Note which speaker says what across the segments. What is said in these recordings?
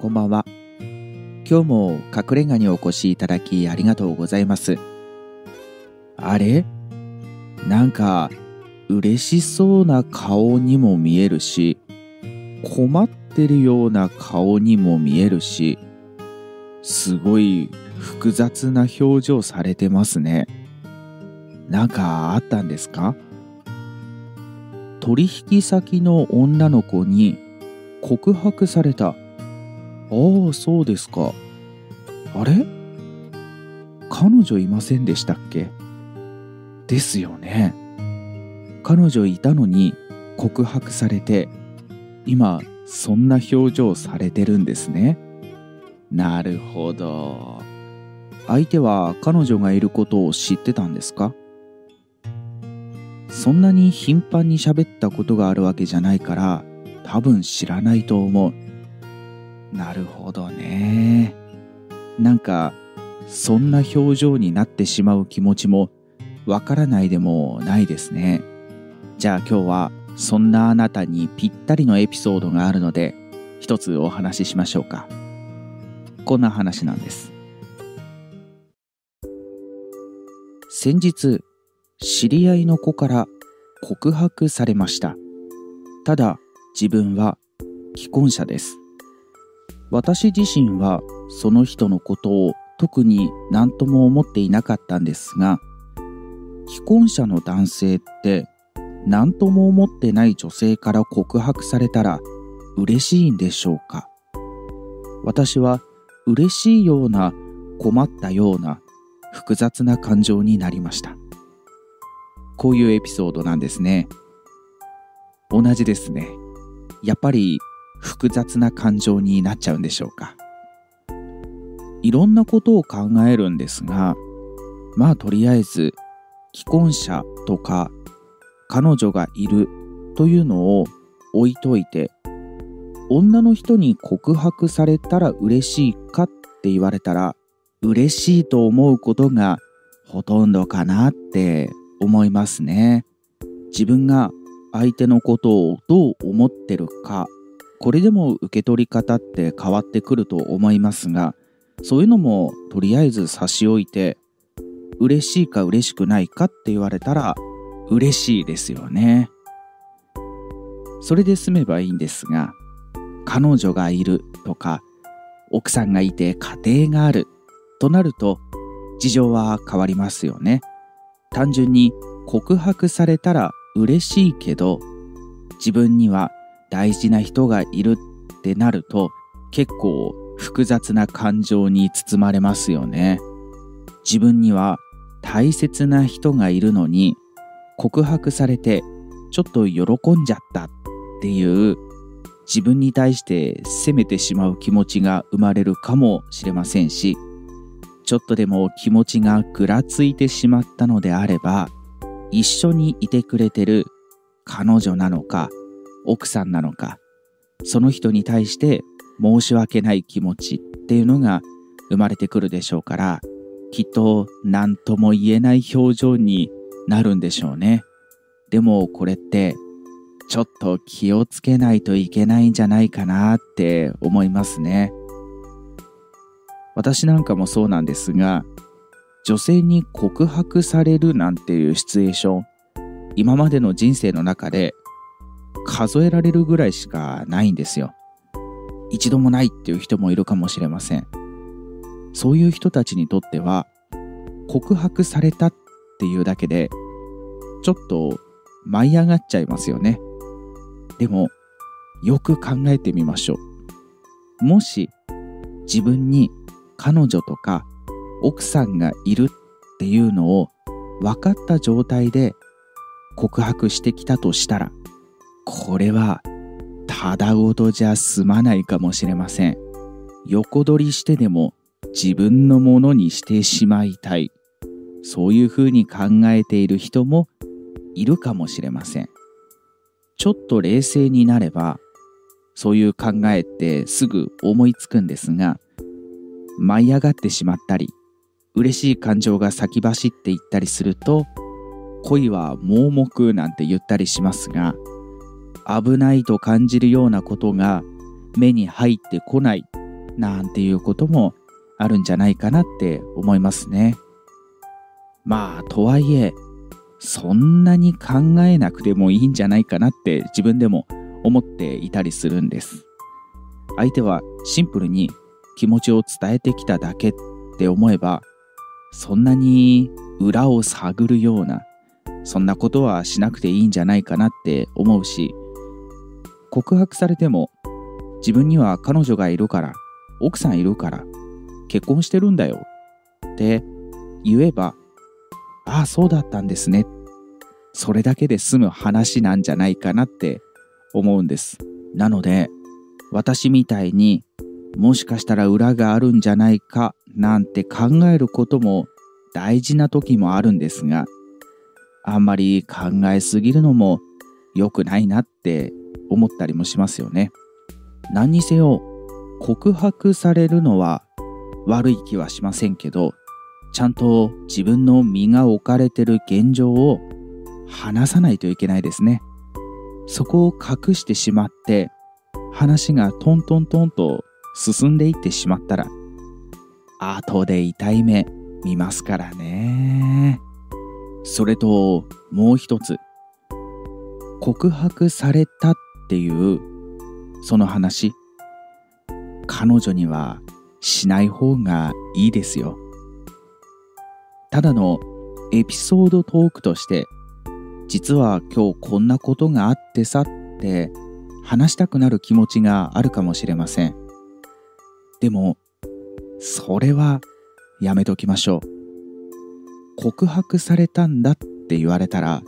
Speaker 1: こんばんは。今日も隠れ家にお越しいただきありがとうございます。あれ？なんか嬉しそうな顔にも見えるし、困ってるような顔にも見えるし、すごい複雑な表情されてますね。なんかあったんですか？取引先の女の子に告白された。ああ、そうですか。あれ？彼女いませんでしたっけ？ですよね。彼女いたのに告白されて、今そんな表情されてるんですね。なるほど。相手は彼女がいることを知ってたんですか？そんなに頻繁に喋ったことがあるわけじゃないから多分知らないと思う。なるほどね。なんか、そんな表情になってしまう気持ちもわからないでもないですね。じゃあ今日はそんなあなたにぴったりのエピソードがあるので一つお話ししましょうか。こんな話なんです。先日、知り合いの子から告白されました。ただ自分は既婚者です。私自身はその人のことを特に何とも思っていなかったんですが既婚者の男性って何とも思ってない女性から告白されたら嬉しいんでしょうか？私は嬉しいような困ったような複雑な感情になりました。こういうエピソードなんですね。同じですね。やっぱり複雑な感情になっちゃうんでしょうか。いろんなことを考えるんですがまあとりあえず既婚者とか彼女がいるというのを置いといて女の人に告白されたら嬉しいかって言われたら嬉しいと思うことがほとんどかなって思いますね。自分が相手のことをどう思ってるかこれでも受け取り方って変わってくると思いますがそういうのもとりあえず差し置いて嬉しいか嬉しくないかって言われたら嬉しいですよね。それで済めばいいんですが彼女がいるとか奥さんがいて家庭があるとなると事情は変わりますよね。単純に告白されたら嬉しいけど自分には大事な人がいるってなると結構複雑な感情に包まれますよね。自分には大切な人がいるのに告白されてちょっと喜んじゃったっていう自分に対して責めてしまう気持ちが生まれるかもしれませんしちょっとでも気持ちがぐらついてしまったのであれば一緒にいてくれてる彼女なのか奥さんなのか。その人に対して申し訳ない気持ちっていうのが生まれてくるでしょうからきっと何とも言えない表情になるんでしょうね。でもこれってちょっと気をつけないといけないんじゃないかなって思いますね。私なんかもそうなんですが女性に告白されるなんていうシチュエーション今までの人生の中で数えられるぐらいしかないんですよ。一度もないっていう人もいるかもしれません。そういう人たちにとっては、告白されたっていうだけで、ちょっと舞い上がっちゃいますよね。でも、よく考えてみましょう。もし、自分に彼女とか奥さんがいるっていうのを分かった状態で告白してきたとしたら、これはただごとじゃ済まないかもしれません。横取りしてでも自分のものにしてしまいたい。そういうふうに考えている人もいるかもしれません。ちょっと冷静になれば、そういう考えってすぐ思いつくんですが、舞い上がってしまったり、嬉しい感情が先走っていったりすると、恋は盲目なんて言ったりしますが、危ないと感じるようなことが目に入ってこないなんていうこともあるんじゃないかなって思いますね。まあ、とはいえ、そんなに考えなくてもいいんじゃないかなって自分でも思っていたりするんです。相手はシンプルに気持ちを伝えてきただけって思えば、そんなに裏を探るような、そんなことはしなくていいんじゃないかなって思うし、告白されても自分には彼女がいるから、奥さんいるから、結婚してるんだよって言えば、ああ、そうだったんですね。それだけで済む話なんじゃないかなって思うんです。なので、私みたいにもしかしたら裏があるんじゃないかなんて考えることも大事な時もあるんですが、あんまり考えすぎるのも良くないなって思ったりもしますよね。何にせよ告白されるのは悪い気はしませんけど、ちゃんと自分の身が置かれてる現状を話さないといけないですね。そこを隠してしまって話がトントントンと進んでいってしまったら後で痛い目見ますからね。それともう一つ告白されたっていうその話彼女にはしない方がいいですよ。ただのエピソードトークとして実は今日こんなことがあってさって話したくなる気持ちがあるかもしれません。でも、それはやめときましょう。告白されたんだって言われたら、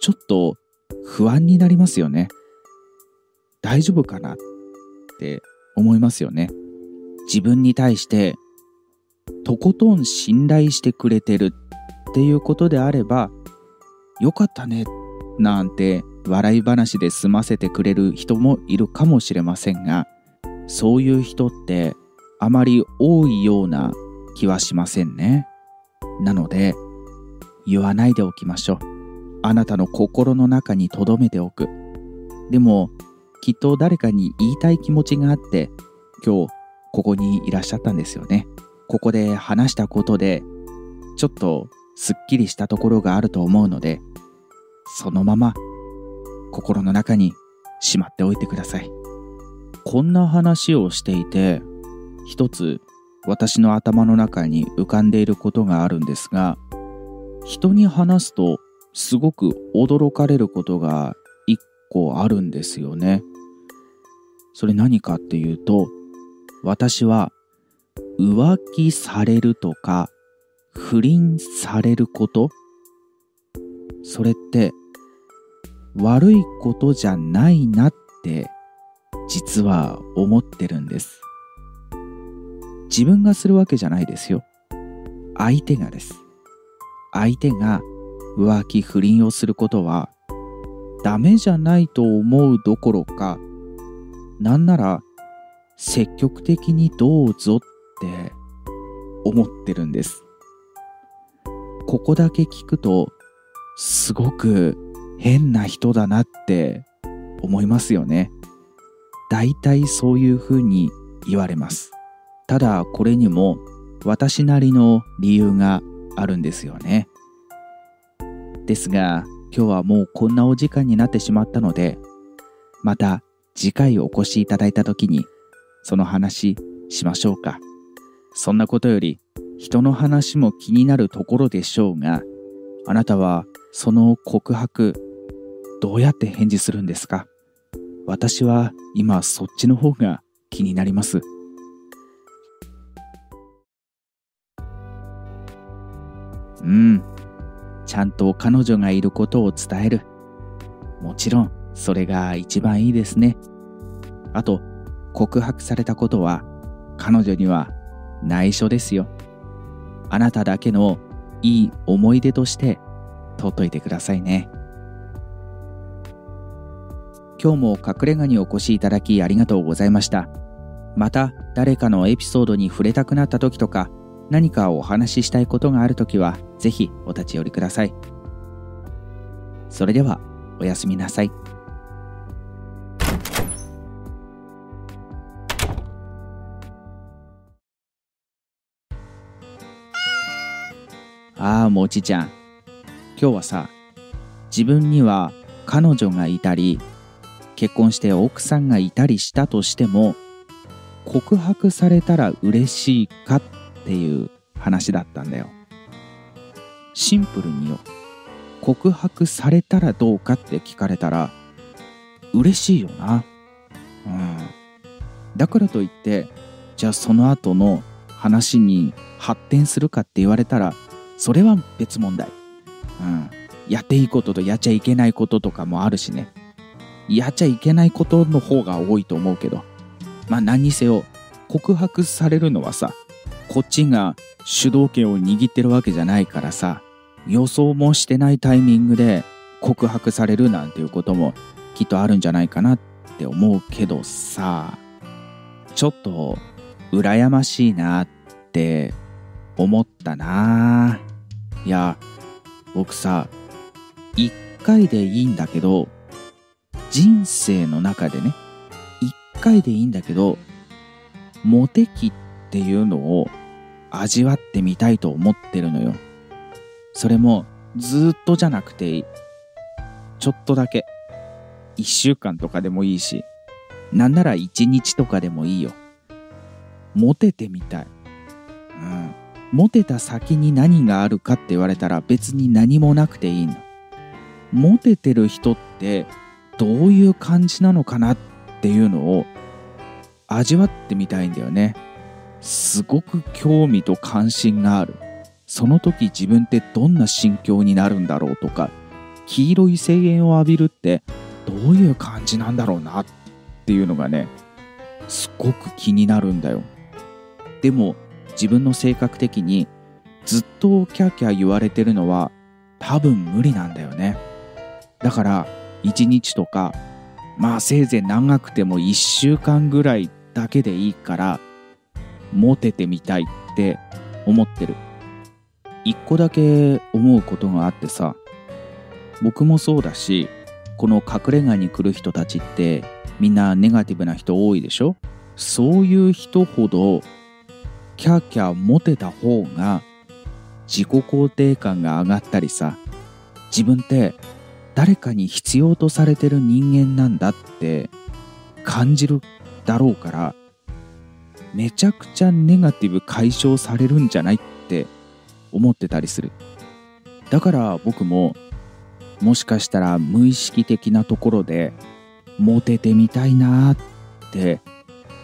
Speaker 1: ちょっと不安になりますよね。大丈夫かなって思いますよね。自分に対してとことん信頼してくれてるっていうことであれば、よかったねなんて笑い話で済ませてくれる人もいるかもしれませんがそういう人ってあまり多いような気はしませんねなので言わないでおきましょうあなたの心の中に留めておくでもきっと誰かに言いたい気持ちがあって今日ここにいらっしゃったんですよねここで話したことでちょっとすっきりしたところがあると思うのでそのまま心の中にしまっておいてください。こんな話をしていて、一つ私の頭の中に浮かんでいることがあるんですが、人に話すとすごく驚かれることが一個あるんですよね。それ何かっていうと、私は浮気されるとか不倫されることそれって悪いことじゃないなって実は思ってるんです。自分がするわけじゃないですよ。相手がです。相手が浮気不倫をすることはダメじゃないと思うどころかなんなら積極的にどうぞって思ってるんです。ここだけ聞くとすごく変な人だなって思いますよね。大体そういうふうに言われます。ただこれにも私なりの理由があるんですよね。ですが今日はもうこんなお時間になってしまったのでまた次回お越しいただいた時にその話しましょうか。そんなことより人の話も気になるところでしょうがあなたはその告白どうやって返事するんですか？私は今そっちの方が気になります。うん。ちゃんと彼女がいることを伝える。もちろん、それが一番いいですね。あと、告白されたことは、彼女には内緒ですよ。あなただけのいい思い出として取っといてくださいね。今日も隠れ家にお越しいただきありがとうございました。また誰かのエピソードに触れたくなった時とか何かお話ししたいことがあるときは、ぜひお立ち寄りください。それでは、おやすみなさい。ああ、もちちゃん。今日はさ、自分には彼女がいたり、結婚して奥さんがいたりしたとしても、告白されたら嬉しいかってていう話だったんだよ。シンプルによ。告白されたらどうかって聞かれたら嬉しいよな。うん。だからといってじゃあその後の話に発展するかって言われたらそれは別問題。うん。やっていいこととやっちゃいけないこととかもあるしね。やっちゃいけないことの方が多いと思うけど。まあ何にせよ告白されるのはさこっちが主導権を握ってるわけじゃないからさ予想もしてないタイミングで告白されるなんていうこともきっとあるんじゃないかなって思うけどさちょっと羨ましいなって思ったな。いや僕さ一回でいいんだけど人生の中でね一回でいいんだけどモテ期っていうのを味わってみたいと思ってるのよ。それもずっとじゃなくていいちょっとだけ。1週間とかでもいいしなんなら1日とかでもいいよ。モテてみたい。うん。モテた先に何があるかって言われたら別に何もなくていいの。モテてる人ってどういう感じなのかなっていうのを味わってみたいんだよね。すごく興味と関心がある。その時自分ってどんな心境になるんだろうとか黄色い声援を浴びるってどういう感じなんだろうなっていうのがねすごく気になるんだよ。でも自分の性格的にずっとキャーキャー言われてるのは多分無理なんだよね。だから1日とかまあせいぜい長くても1週間ぐらいだけでいいからモテてみたいって思ってる。一個だけ思うことがあってさ僕もそうだしこの隠れ家に来る人たちってみんなネガティブな人多いでしょ？そういう人ほどキャーキャーモテた方が自己肯定感が上がったりさ自分って誰かに必要とされてる人間なんだって感じるだろうからめちゃくちゃネガティブ解消されるんじゃないって思ってたりする。だから僕ももしかしたら無意識的なところでモテてみたいなって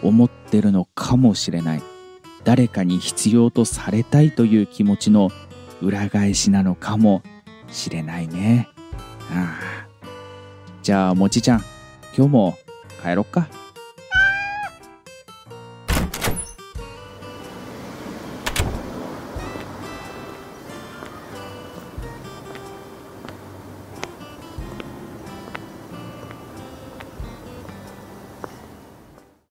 Speaker 1: 思ってるのかもしれない。誰かに必要とされたいという気持ちの裏返しなのかもしれないね。ああ。じゃあもちちゃん今日も帰ろっか。